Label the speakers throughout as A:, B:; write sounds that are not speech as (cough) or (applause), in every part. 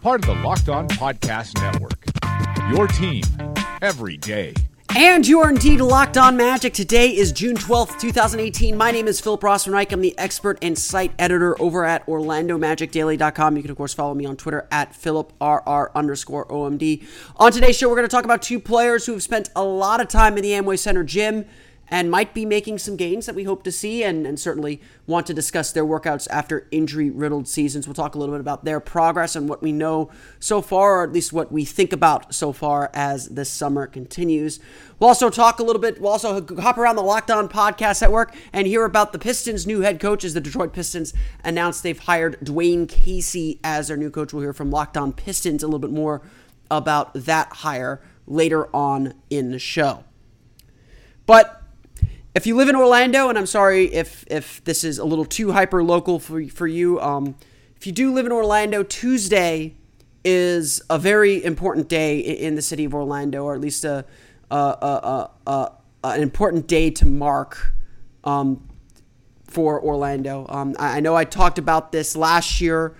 A: part of the Locked On Podcast Network. Your team every day.
B: And you are indeed locked on magic. Today is June 12th, 2018. My name is Philip Rossman-Reich. I'm the expert and site editor over at OrlandoMagicDaily.com. You can, of course, follow me on Twitter at PhilipRR underscore OMD. On today's show, we're going to talk about two players who have spent a lot of time in the Amway Center gym and might be making some gains that we hope to see and, and certainly want to discuss their workouts after injury riddled seasons. We'll talk a little bit about their progress and what we know so far, or at least what we think about so far as this summer continues. We'll also talk a little bit, we'll also hop around the Locked On Podcast Network and hear about the Pistons' new head coach as the Detroit Pistons announced they've hired Dwane Casey as their new coach. We'll hear from Locked On Pistons a little bit more about that hire later on in the show. But if you live in Orlando, and I'm sorry if if this is a little too hyper local for for you, um, if you do live in Orlando, Tuesday is a very important day in the city of Orlando, or at least a, a, a, a an important day to mark um, for Orlando. Um, I, know I talked about this last year.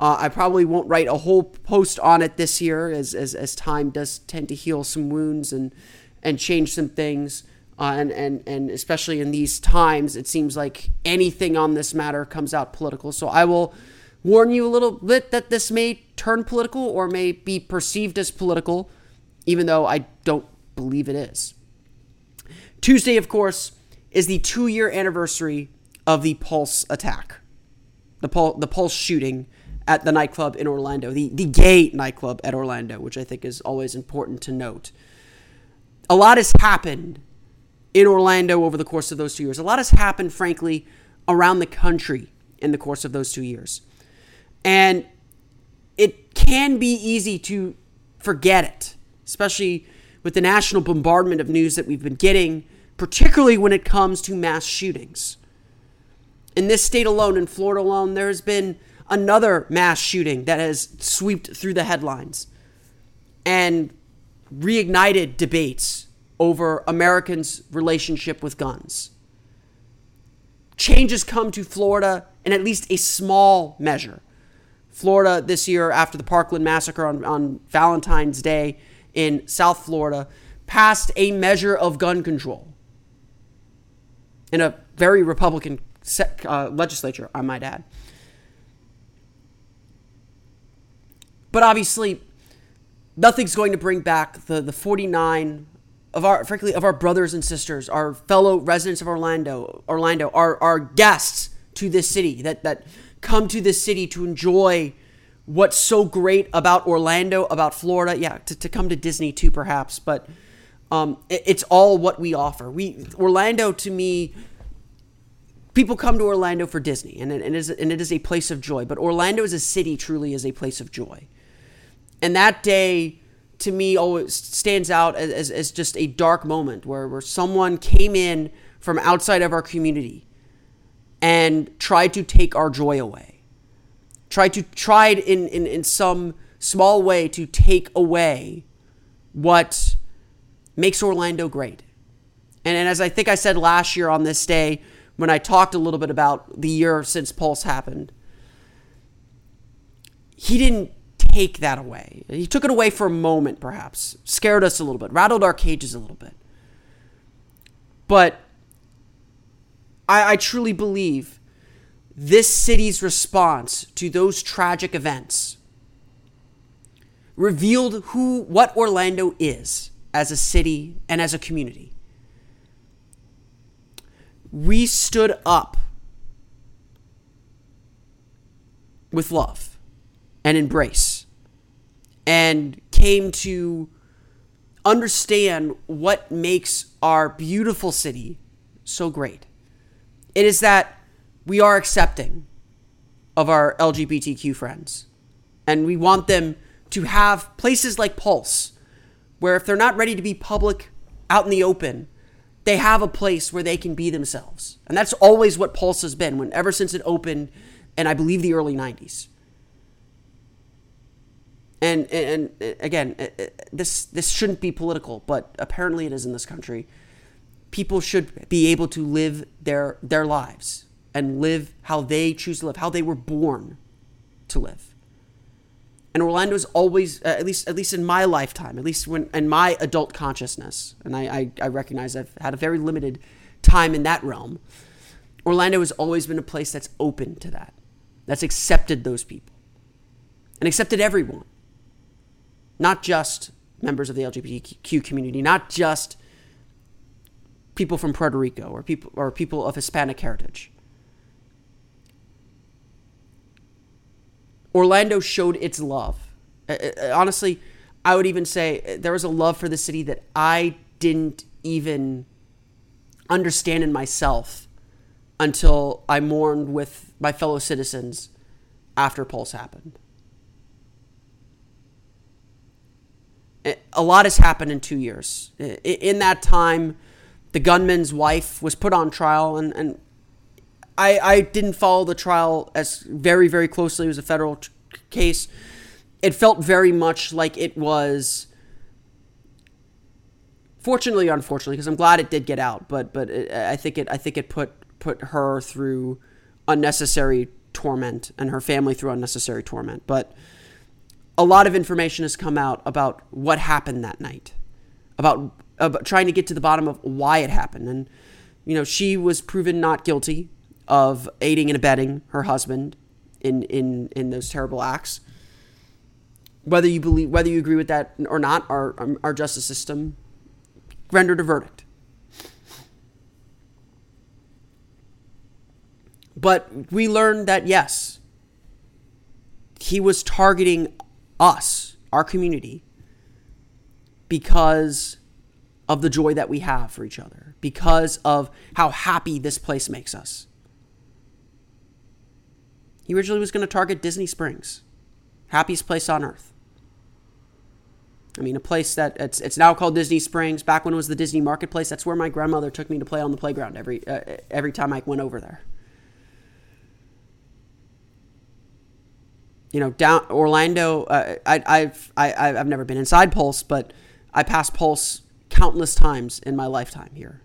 B: Uh, I probably won't write a whole post on it this year, as, as as time does tend to heal some wounds and and change some things. Uh, and, and, and especially in these times, it seems like anything on this matter comes out political. So I will warn you a little bit that this may turn political or may be perceived as political, even though I don't believe it is. Tuesday, of course, is the two year anniversary of the Pulse attack, the, Pul- the Pulse shooting at the nightclub in Orlando, the, the gay nightclub at Orlando, which I think is always important to note. A lot has happened in Orlando over the course of those two years. A lot has happened, frankly, around the country in the course of those two years. And it can be easy to forget it, especially with the national bombardment of news that we've been getting, particularly when it comes to mass shootings. In this state alone, in Florida alone, there has been another mass shooting that has swept through the headlines and reignited debates over Americans' relationship with guns. Changes come to Florida in at least a small measure. Florida this year, after the Parkland massacre on, on Valentine's Day in South Florida, passed a measure of gun control in a very Republican uh, legislature, I might add. But obviously, nothing's going to bring back the, the 49 of our frankly of our brothers and sisters, our fellow residents of Orlando, Orlando, our our guests to this city that that come to this city to enjoy what's so great about Orlando, about Florida. Yeah, to, to come to Disney too, perhaps, but um, it, it's all what we offer. We Orlando to me. People come to Orlando for Disney, and it, and, it is, and it is a place of joy. But Orlando as a city truly is a place of joy. And that day to me always stands out as, as, as just a dark moment where, where someone came in from outside of our community and tried to take our joy away. Tried to tried in, in, in some small way to take away what makes Orlando great. And, and as I think I said last year on this day, when I talked a little bit about the year since Pulse happened, he didn't take that away. He took it away for a moment, perhaps, scared us a little bit, rattled our cages a little bit. But I, I truly believe this city's response to those tragic events revealed who what Orlando is as a city and as a community. We stood up with love and embrace and came to understand what makes our beautiful city so great. It is that we are accepting of our LGBTQ friends and we want them to have places like Pulse where if they're not ready to be public out in the open, they have a place where they can be themselves. And that's always what Pulse has been when ever since it opened in I believe the early 90s. And, and, again, uh, uh, this this shouldn't be political, but apparently it is in this country. People should be able to live their their lives and live how they choose to live, how they were born to live. And Orlando is always, uh, at least at least in my lifetime, at least when in my adult consciousness, and I, I, I recognize I've had a very limited time in that realm. Orlando has always been a place that's open to that, that's accepted those people, and accepted everyone not just members of the LGBTQ community, not just people from Puerto Rico or people or people of Hispanic heritage. Orlando showed its love. Uh, uh, honestly, I would even say there was a love for the city that I didn't even understand in myself until I mourned with my fellow citizens after Pulse happened. Eh, a lot has happened in two years. Eh, in that time, the gunman's wife was put on trial, and, and I, I didn't follow the trial as very, very closely. It was a federal t- case. It felt very much like it was. Fortunately, unfortunately, because I'm glad it did get out, but but it, I think it I think it put put her through unnecessary torment and her family through unnecessary torment. But a lot of information has come out about what happened that night, about, about trying to get to the bottom of why it happened. And, you know, she was proven not guilty of aiding and abetting her husband in, in, in those terrible acts. Whether you believe, whether you agree with that or not, our, um, our justice system rendered a verdict. But we learned that yes, he was targeting us, our community, because of the joy that we have for each other, because of how happy this place makes us. He originally was going to target Disney Springs, happiest place on earth. I mean, a place that it's it's now called Disney Springs. Back when it was the Disney Marketplace, that's where my grandmother took me to play on the playground every uh, every time I went over there. You know, down Orlando. Uh, I, I've I, I've never been inside Pulse, but I passed Pulse countless times in my lifetime here.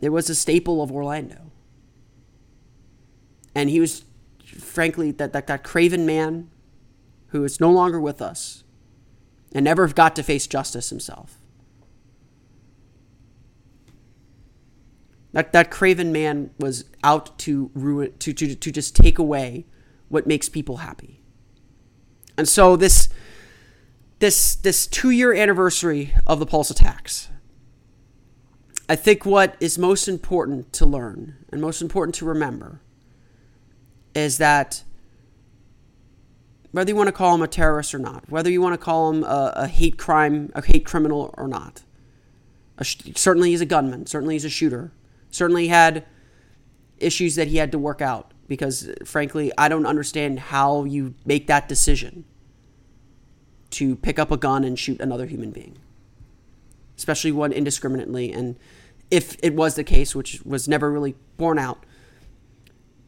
B: It was a staple of Orlando, and he was, frankly, that that, that craven man, who is no longer with us, and never got to face justice himself. That that craven man was out to ruin to to to just take away what makes people happy. And so this this this 2-year anniversary of the Pulse attacks. I think what is most important to learn and most important to remember is that whether you want to call him a terrorist or not, whether you want to call him a, a hate crime, a hate criminal or not, certainly he's a gunman, certainly he's a shooter, certainly he had issues that he had to work out because frankly, I don't understand how you make that decision to pick up a gun and shoot another human being, especially one indiscriminately. And if it was the case, which was never really borne out,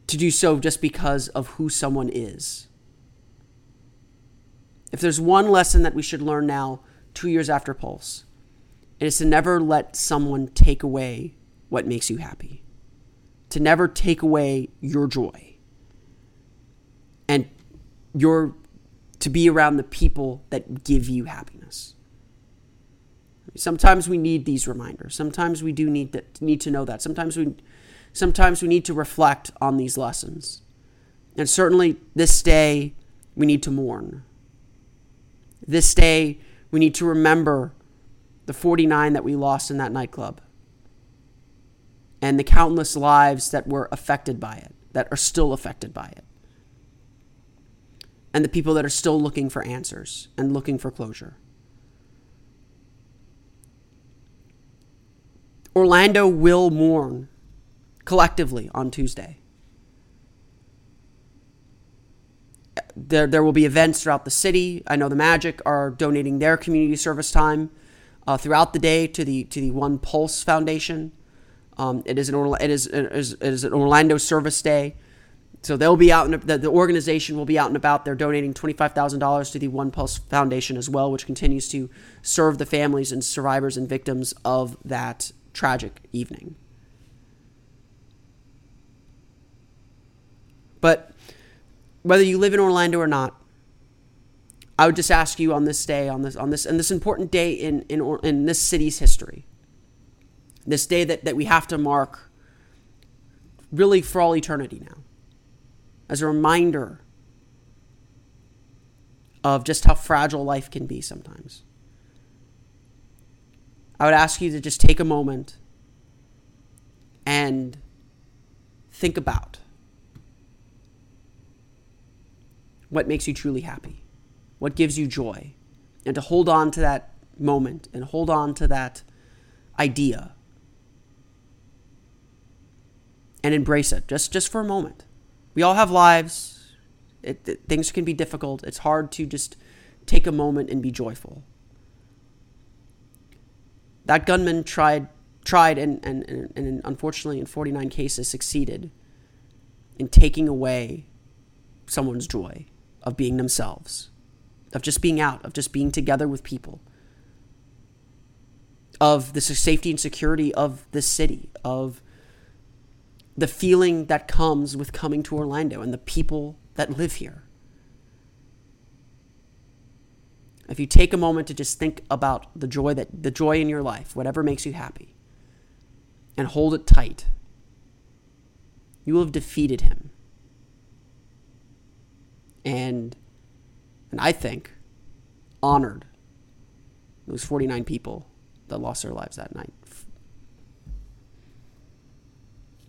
B: to do so just because of who someone is. If there's one lesson that we should learn now, two years after Pulse, it is to never let someone take away what makes you happy, to never take away your joy, and your to be around the people that give you happiness. Sometimes we need these reminders. Sometimes we do need to, need to know that. Sometimes we sometimes we need to reflect on these lessons. And certainly this day we need to mourn. This day we need to remember the 49 that we lost in that nightclub and the countless lives that were affected by it, that are still affected by it and the people that are still looking for answers and looking for closure. Orlando will mourn collectively on Tuesday. There, there will be events throughout the city. I know the Magic are donating their community service time uh, throughout the day to the to the One Pulse Foundation. Um, it is an it is, it is, it is an Orlando service day. So they'll be out, and the, the organization will be out and about. They're donating $25,000 to the One Pulse Foundation as well, which continues to serve the families and survivors and victims of that tragic evening. But whether you live in Orlando or not, I would just ask you on this day, on this, on this, and this important day in in in this city's history, this day that that we have to mark, really for all eternity now as a reminder of just how fragile life can be sometimes. I would ask you to just take a moment and think about what makes you truly happy, what gives you joy, and to hold on to that moment and hold on to that idea and embrace it just just for a moment we all have lives. It, it, things can be difficult. It's hard to just take a moment and be joyful. That gunman tried, tried, and, and, and, and unfortunately, in 49 cases, succeeded in taking away someone's joy of being themselves, of just being out, of just being together with people, of the safety and security of the city, of the feeling that comes with coming to Orlando and the people that live here. If you take a moment to just think about the joy that the joy in your life, whatever makes you happy, and hold it tight, you will have defeated him. And and I think honored those 49 people that lost their lives that night.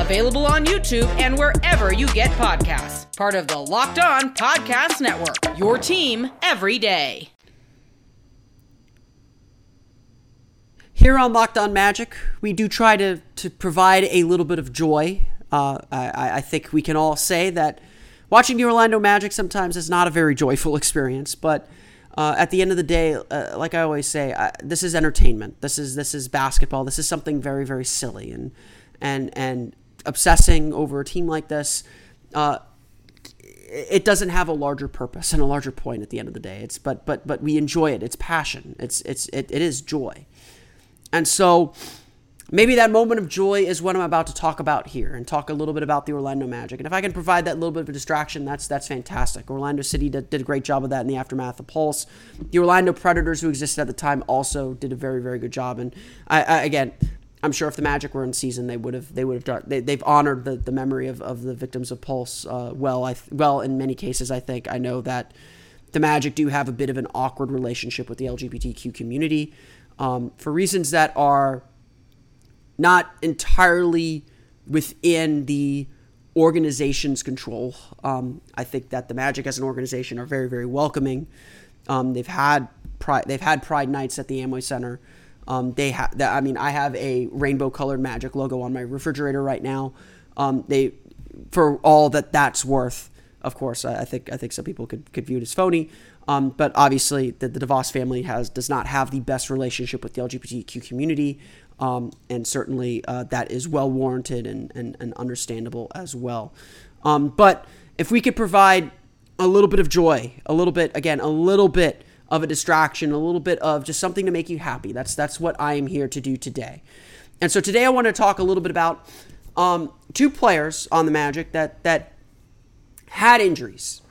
C: available on YouTube and wherever you get podcasts part of the Locked On Podcast Network. Your team every day.
B: Here on Locked On Magic, we do try to, to provide a little bit of joy. Uh, I, I think we can all say that watching the Orlando Magic sometimes is not a very joyful (laughs) experience, but uh, at the end of the day, uh, like I always say, I, this is entertainment. This is this is basketball. This is something very very silly, and and and obsessing over a team like this uh, it doesn't have a larger purpose and a larger point at the end of the day. It's but but but we enjoy it. It's passion. It's it's it, it is joy. And so maybe that moment of joy is what I'm about to talk about here and talk a little bit about the Orlando Magic. And if I can provide that little bit of a distraction, that's that's fantastic. Orlando City did, did a great job of that in the aftermath of Pulse. The Orlando Predators, who existed at the time, also did a very very good job. And I, I again, I'm sure if the Magic were in season, they would have they would have they, they've honored the, the memory of, of the victims of Pulse uh, well. I well in many cases, I think I know that the Magic do have a bit of an awkward relationship with the LGBTQ community um, for reasons that are not entirely within the organization's control. Um, I think that the Magic as an organization are very, very welcoming. Um, they've had pride, they've had Pride nights at the Amway Center. Um, they have, I mean, I have a rainbow colored Magic logo on my refrigerator right now. Um, they, for all that that's worth, of course, I, I, think I think some people could, could view it as phony. Um, but obviously, the, the DeVos family has does not have the best relationship with the LGBTQ community. Um, and certainly uh, that is well warranted and, and, and understandable as well. Um, but if we could provide a little bit of joy, a little bit, again, a little bit of a distraction, a little bit of just something to make you happy, that's, that's what I am here to do today. And so today I want to talk a little bit about um, two players on the Magic that, that had injuries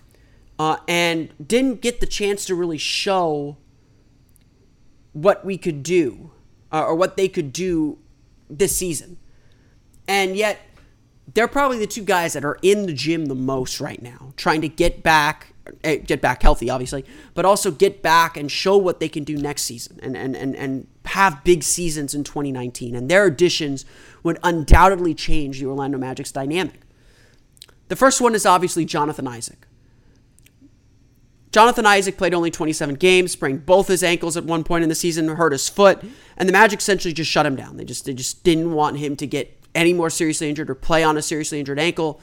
B: uh, and didn't get the chance to really show what we could do uh, or what they could do this season. And yet, they're probably the two guys that are in the gym the most right now, trying to get back, get back healthy, obviously, but also get back and show what they can do next season and, and, and, and have big seasons in 2019. And their additions would undoubtedly change the Orlando Magic's dynamic. The first one is obviously Jonathan Isaac. Jonathan Isaac played only 27 games, sprained both his ankles at one point in the season, hurt his foot, and the Magic essentially just shut him down. They just they just didn't want him to get any more seriously injured or play on a seriously injured ankle.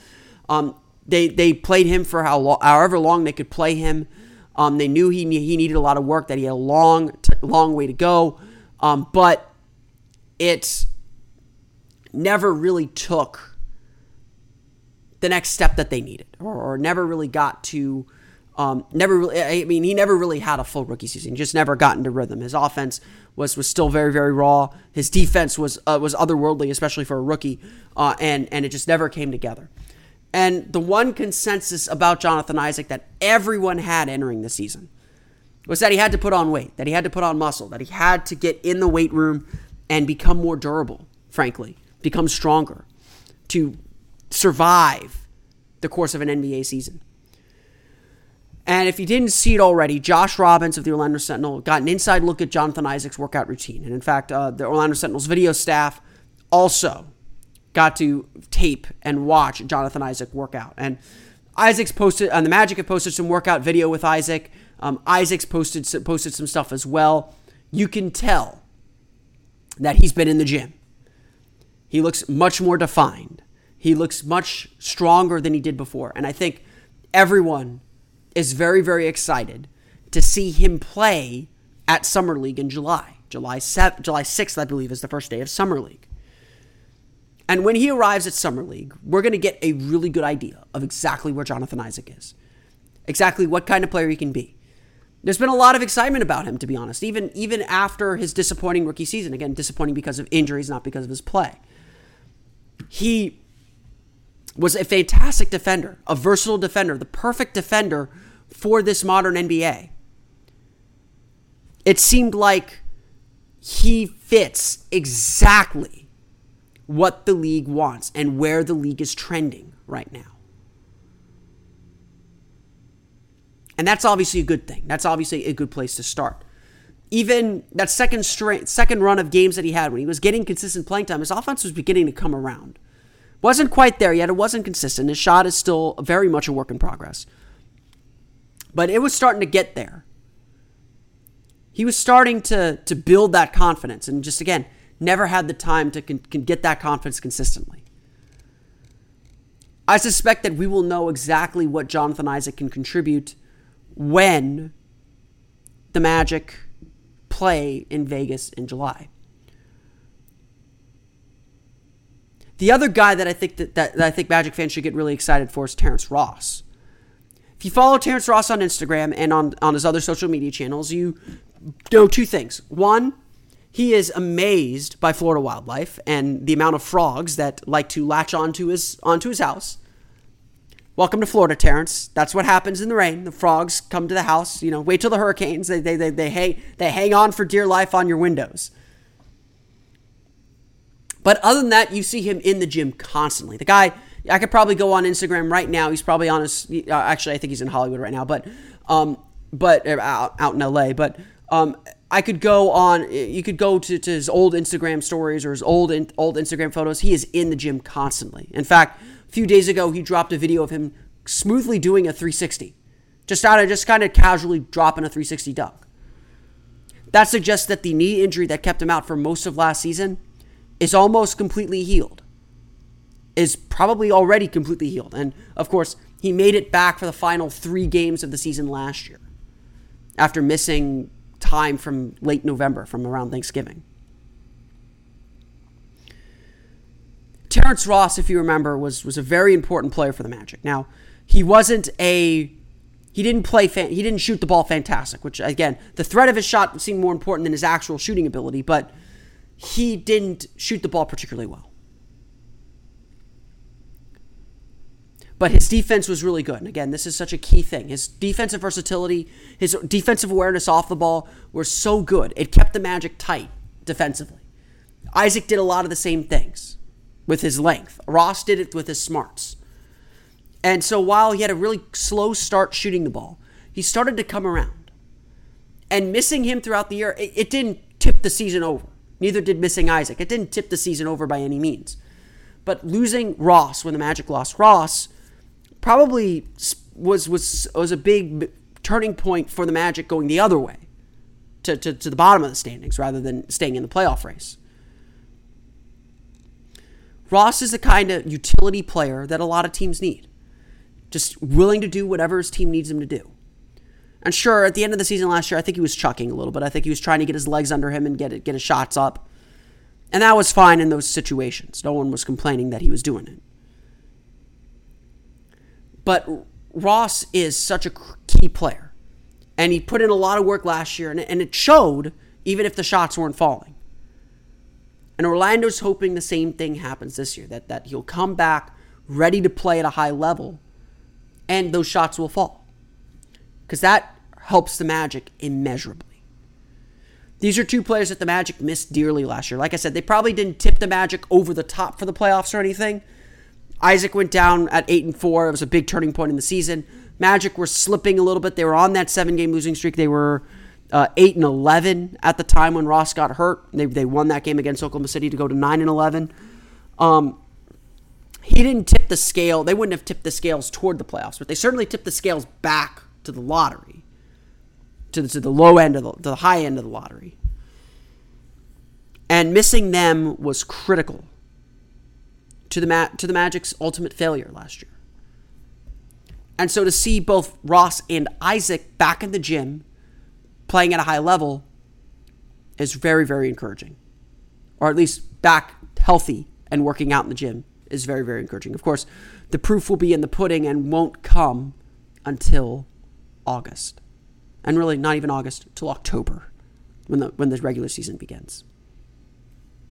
B: Um, they they played him for how long, however long they could play him. Um, they knew he he needed a lot of work, that he had a long long way to go, um, but it never really took the next step that they needed, or, or never really got to um, never really, I mean, he never really had a full rookie season. He just never got into rhythm. His offense was was still very very raw. His defense was uh, was otherworldly, especially for a rookie, uh, and and it just never came together. And the one consensus about Jonathan Isaac that everyone had entering the season was that he had to put on weight, that he had to put on muscle, that he had to get in the weight room and become more durable. Frankly, become stronger to survive the course of an NBA season. And if you didn't see it already, Josh Robbins of the Orlando Sentinel got an inside look at Jonathan Isaac's workout routine. And in fact, uh, the Orlando Sentinel's video staff also got to tape and watch Jonathan Isaac work out. And Isaac's posted, on the Magic have posted some workout video with Isaac. Um, Isaac's posted posted some stuff as well. You can tell that he's been in the gym. He looks much more defined. He looks much stronger than he did before. And I think everyone is very, very excited to see him play at Summer League in July. July 7th, July 6th, I believe, is the first day of Summer League. And when he arrives at Summer League, we're going to get a really good idea of exactly where Jonathan Isaac is, exactly what kind of player he can be. There's been a lot of excitement about him, to be honest, even, even after his disappointing rookie season. Again, disappointing because of injuries, not because of his play. He was a fantastic defender, a versatile defender, the perfect defender for this modern NBA. It seemed like he fits exactly what the league wants and where the league is trending right now. And that's obviously a good thing. That's obviously a good place to start. Even that second straight second run of games that he had when he was getting consistent playing time, his offense was beginning to come around. Wasn't quite there yet. It wasn't consistent. His shot is still very much a work in progress but it was starting to get there. He was starting to to build that confidence, and just again, never had the time to con- can get that confidence consistently. I suspect that we will know exactly what Jonathan Isaac can contribute when the Magic play in Vegas in July. The other guy that I think that, that, that I think Magic fans should get really excited for is Terrence Ross. If you follow Terrence Ross on Instagram and on, on his other social media channels, you know two things. One, he is amazed by Florida wildlife and the amount of frogs that like to latch onto his onto his house. Welcome to Florida, Terrence. That's what happens in the rain. The frogs come to the house. You know, wait till the hurricanes. They, they, they, they, hang, they hang on for dear life on your windows. But other than that, you see him in the gym constantly. The guy I could probably go on Instagram right now. He's probably on his. Uh, actually, I think he's in Hollywood right now, but um, but uh, out, out in LA. But um, I could go on. You could go to, to his old Instagram stories or his old old Instagram photos. He is in the gym constantly. In fact, a few days ago, he dropped a video of him smoothly doing a 360, just out of just kind of casually dropping a 360 dunk. That suggests that the knee injury that kept him out for most of last season is almost completely healed. Is probably already completely healed, and of course, he made it back for the final three games of the season last year, after missing time from late November, from around Thanksgiving. Terrence Ross, if you remember, was was a very important player for the Magic. Now, he wasn't a he didn't play fan, he didn't shoot the ball fantastic, which again, the threat of his shot seemed more important than his actual shooting ability, but he didn't shoot the ball particularly well. But his defense was really good. And again, this is such a key thing. His defensive versatility, his defensive awareness off the ball were so good. It kept the Magic tight defensively. Isaac did a lot of the same things with his length. Ross did it with his smarts. And so while he had a really slow start shooting the ball, he started to come around. And missing him throughout the year, it, it didn't tip the season over. Neither did missing Isaac. It didn't tip the season over by any means. But losing Ross when the Magic lost Ross probably was was was a big turning point for the Magic going the other way to, to, to the bottom of the standings rather than staying in the playoff race. Ross is the kind of utility player that a lot of teams need. Just willing to do whatever his team needs him to do. And sure, at the end of the season last year, I think he was chucking a little bit. I think he was trying to get his legs under him and get get his shots up. And that was fine in those situations. No one was complaining that he was doing it. But Ross is such a key player. And he put in a lot of work last year, and, it showed even if the shots weren't falling. And Orlando's hoping the same thing happens this year that, that he'll come back ready to play at a high level, and those shots will fall. Because that helps the Magic immeasurably. These are two players that the Magic missed dearly last year. Like I said, they probably didn't tip the Magic over the top for the playoffs or anything, Isaac went down at eight and four. It was a big turning point in the season. Magic were slipping a little bit. They were on that seven game losing streak. They were uh, eight and eleven at the time when Ross got hurt. They they won that game against Oklahoma City to go to nine and eleven. Um, he didn't tip the scale. They wouldn't have tipped the scales toward the playoffs, but they certainly tipped the scales back to the lottery, to the, to the low end of the, to the high end of the lottery. And missing them was critical to the Ma- to the Magic's ultimate failure last year. And so to see both Ross and Isaac back in the gym playing at a high level is very very encouraging. Or at least back healthy and working out in the gym is very very encouraging. Of course, the proof will be in the pudding and won't come until August. And really not even August till October when the when the regular season begins.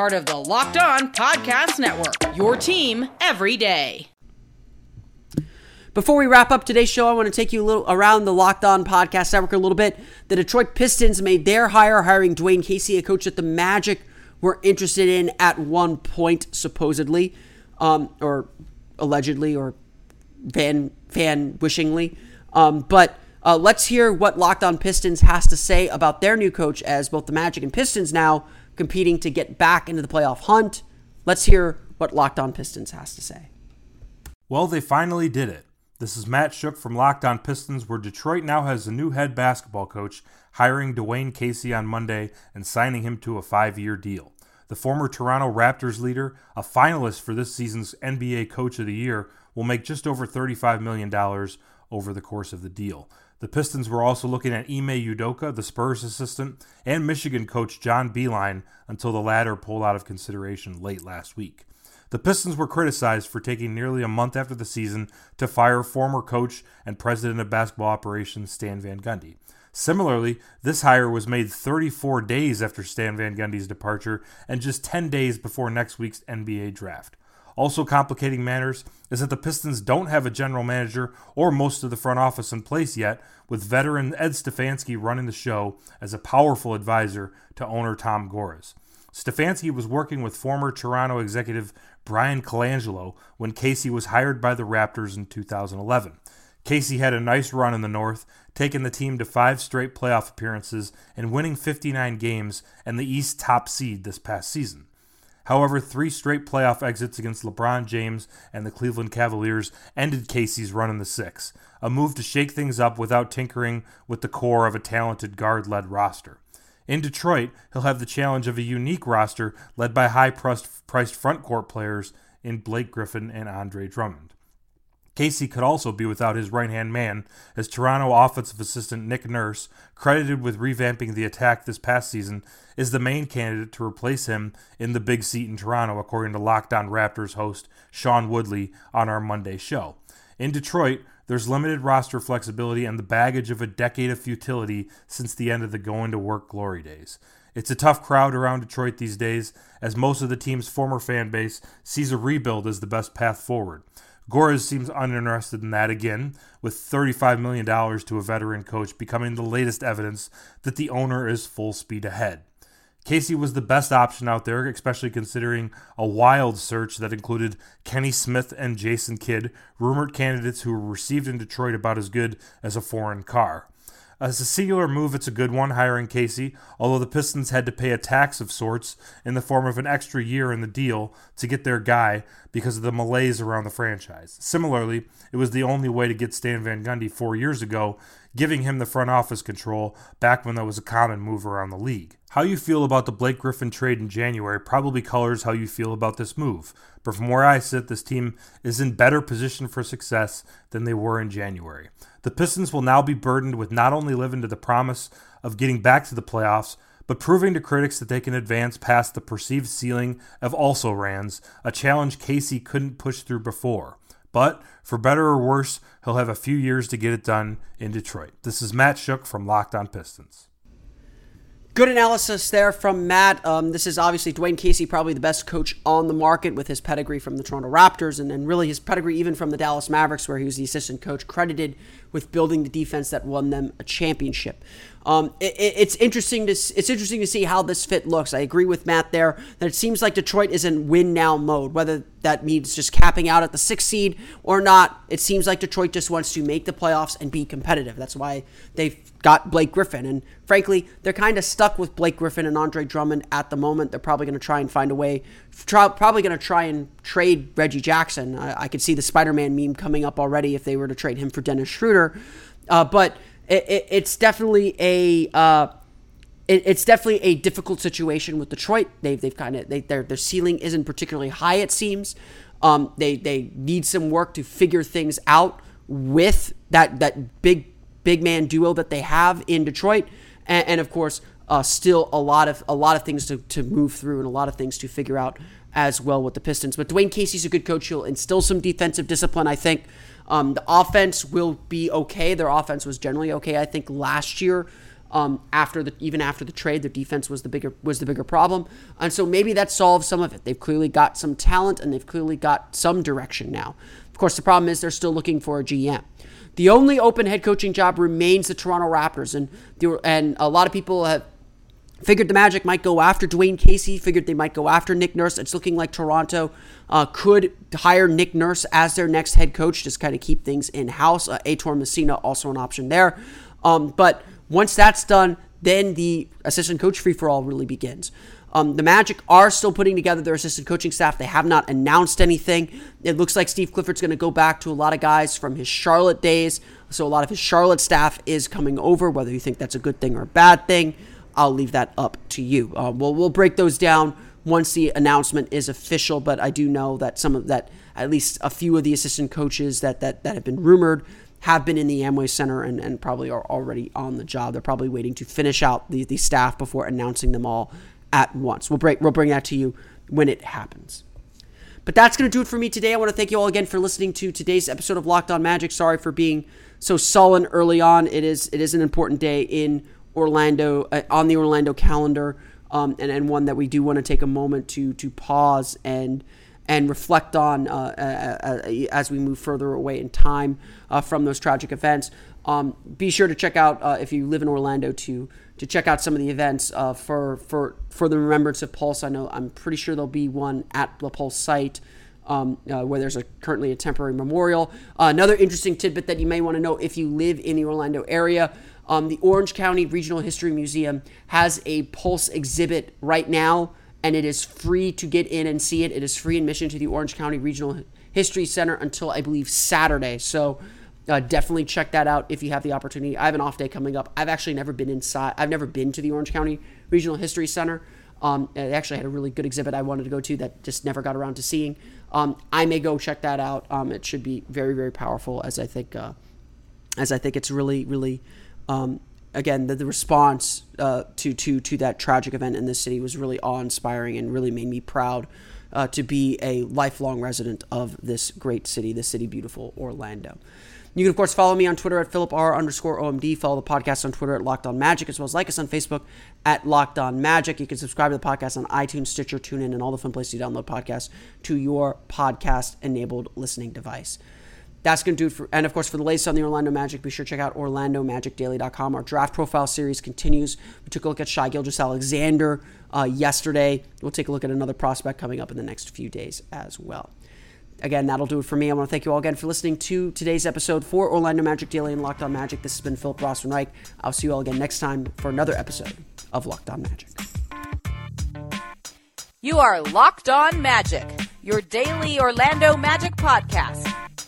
C: part of the Locked On Podcast Network. Your team every day.
B: Before we wrap up today's show, I want to take you a little around the Locked On Podcast Network a little bit. The Detroit Pistons made their hire, hiring Dwane Casey, a coach that the Magic were interested in at one point, supposedly, um, or allegedly, or fan fan wishingly. Um, but uh, let's hear what Locked On Pistons has to say about their new coach, as both the Magic and Pistons now competing to get back into the playoff hunt. Let's hear what Locked On Pistons has to say.
D: Well, they finally did it. This is Matt Shook from Locked On Pistons, where Detroit now has a new head basketball coach, hiring Dwane Casey on Monday and signing him to a five year deal. The former Toronto Raptors leader, a finalist for this season's NBA Coach of the Year, will make just over $35 million over the course of the deal. The Pistons were also looking at Ime Udoka, the Spurs assistant, and Michigan coach John Beilein until the latter pulled out of consideration late last week. The Pistons were criticized for taking nearly a month after the season to fire former coach and president of basketball operations Stan Van Gundy. Similarly, this hire was made 34 days after Stan Van Gundy's departure and just 10 days before next week's NBA draft. Also complicating matters is that the Pistons don't have a general manager or most of the front office in place yet, with veteran Ed Stefanski running the show as a powerful advisor to owner Tom Gores. Stefanski was working with former Toronto executive Bryan Colangelo when Casey was hired by the Raptors in 2011. Casey had a nice run in the North, taking the team to five straight playoff appearances and winning 59 games and the East top seed this past season. However, three straight playoff exits against LeBron James and the Cleveland Cavaliers ended Casey's run in the six, a move to shake things up without tinkering with the core of a talented guard led roster. In Detroit, he'll have the challenge of a unique roster led by high priced front court players in Blake Griffin and Andre Drummond. Casey could also be without his right hand man, as Toronto offensive assistant Nick Nurse, credited with revamping the attack this past season, is the main candidate to replace him in the big seat in Toronto, according to Locked On Raptors host Sean Woodley on our Monday show. In Detroit, there's limited roster flexibility and the baggage of a decade of futility since the end of the going to work glory days. It's a tough crowd around Detroit these days, as most of the team's former fan base sees a rebuild as the best path forward. Gores seems uninterested in that again, with $35 million to a veteran coach becoming the latest evidence that the owner is full speed ahead. Casey was the best option out there, especially considering a wild search that included Kenny Smith and Jason Kidd, rumored candidates who were received in Detroit about as good as a foreign car. As a singular move, it's a good one hiring Casey, although the Pistons had to pay a tax of sorts in the form of an extra year in the deal to get their guy because of the malaise around the franchise. Similarly, it was the only way to get Stan Van Gundy four years ago, giving him the front office control back when that was a common move around the league. How you feel about the Blake Griffin trade in January probably colors how you feel about this move. But from where I sit, this team is in better position for success than they were in January. The Pistons will now be burdened with not only living to the promise of getting back to the playoffs, but proving to critics that they can advance past the perceived ceiling of also rans, a challenge Casey couldn't push through before. But for better or worse, he'll have a few years to get it done in Detroit. This is Matt Shook from Locked On Pistons.
B: Good analysis there from Matt. Um, this is obviously Dwane Casey, probably the best coach on the market with his pedigree from the Toronto Raptors and, and really his pedigree even from the Dallas Mavericks, where he was the assistant coach, credited with building the defense that won them a championship. Um, it, it's interesting to it's interesting to see how this fit looks. I agree with Matt there that it seems like Detroit is in win now mode. Whether that means just capping out at the sixth seed or not, it seems like Detroit just wants to make the playoffs and be competitive. That's why they've got Blake Griffin, and frankly, they're kind of stuck with Blake Griffin and Andre Drummond at the moment. They're probably going to try and find a way. Probably going to try and trade Reggie Jackson. I, I could see the Spider-Man meme coming up already if they were to trade him for Dennis Schroeder, uh, but it, it, it's definitely a uh, it, it's definitely a difficult situation with Detroit. They've they've kind of they, their their ceiling isn't particularly high. It seems um, they they need some work to figure things out with that that big big man duo that they have in Detroit, and, and of course. Uh, still a lot of a lot of things to, to move through and a lot of things to figure out as well with the Pistons. But Dwane Casey's a good coach. He'll instill some defensive discipline, I think. Um, the offense will be okay. Their offense was generally okay, I think, last year. Um, after the even after the trade, their defense was the bigger was the bigger problem, and so maybe that solves some of it. They've clearly got some talent and they've clearly got some direction now. Of course, the problem is they're still looking for a GM. The only open head coaching job remains the Toronto Raptors, and and a lot of people have Figured the Magic might go after Dwane Casey. Figured they might go after Nick Nurse. It's looking like Toronto uh, could hire Nick Nurse as their next head coach, just kind of keep things in house. Uh, Ettore Messina also an option there. Um, but once that's done, then the assistant coach free for all really begins. Um, the Magic are still putting together their assistant coaching staff. They have not announced anything. It looks like Steve Clifford's going to go back to a lot of guys from his Charlotte days. So a lot of his Charlotte staff is coming over, whether you think that's a good thing or a bad thing. I'll leave that up to you. Uh, we'll we'll break those down once the announcement is official. But I do know that some of that, at least a few of the assistant coaches that that that have been rumored, have been in the Amway Center and, and probably are already on the job. They're probably waiting to finish out the, the staff before announcing them all at once. We'll break we'll bring that to you when it happens. But that's going to do it for me today. I want to thank you all again for listening to today's episode of Locked On Magic. Sorry for being so sullen early on. It is it is an important day in Orlando uh, on the Orlando calendar, um, and and one that we do want to take a moment to to pause and and reflect on uh, as we move further away in time uh, from those tragic events. Um, be sure to check out uh, if you live in Orlando to to check out some of the events uh, for for for the remembrance of Pulse. I know I'm pretty sure there'll be one at the Pulse site. Um, uh, where there's a, currently a temporary memorial. Uh, another interesting tidbit that you may want to know if you live in the Orlando area um, the Orange County Regional History Museum has a Pulse exhibit right now, and it is free to get in and see it. It is free admission to the Orange County Regional History Center until I believe Saturday. So uh, definitely check that out if you have the opportunity. I have an off day coming up. I've actually never been inside. I've never been to the Orange County Regional History Center. Um, they actually had a really good exhibit I wanted to go to that just never got around to seeing. Um, I may go check that out. Um, it should be very very powerful as I think uh, as I think it's really really um, again the, the response uh, to to to that tragic event in this city was really awe inspiring and really made me proud uh, to be a lifelong resident of this great city, the city beautiful Orlando. You can, of course, follow me on Twitter at Philip R underscore OMD. Follow the podcast on Twitter at Locked On Magic, as well as like us on Facebook at Locked On Magic. You can subscribe to the podcast on iTunes, Stitcher, TuneIn, and all the fun places you download podcasts to your podcast enabled listening device. That's going to do it for, and of course, for the latest on the Orlando Magic, be sure to check out OrlandoMagicDaily.com. Our draft profile series continues. We took a look at Shai Gilgeous-Alexander uh, yesterday. We'll take a look at another prospect coming up in the next few days as well. Again, that'll do it for me. I want to thank you all again for listening to today's episode for Orlando Magic Daily and Locked On Magic. This has been Philip Reich. I'll see you all again next time for another episode of Locked On Magic.
C: You are Locked On Magic, your daily Orlando Magic podcast,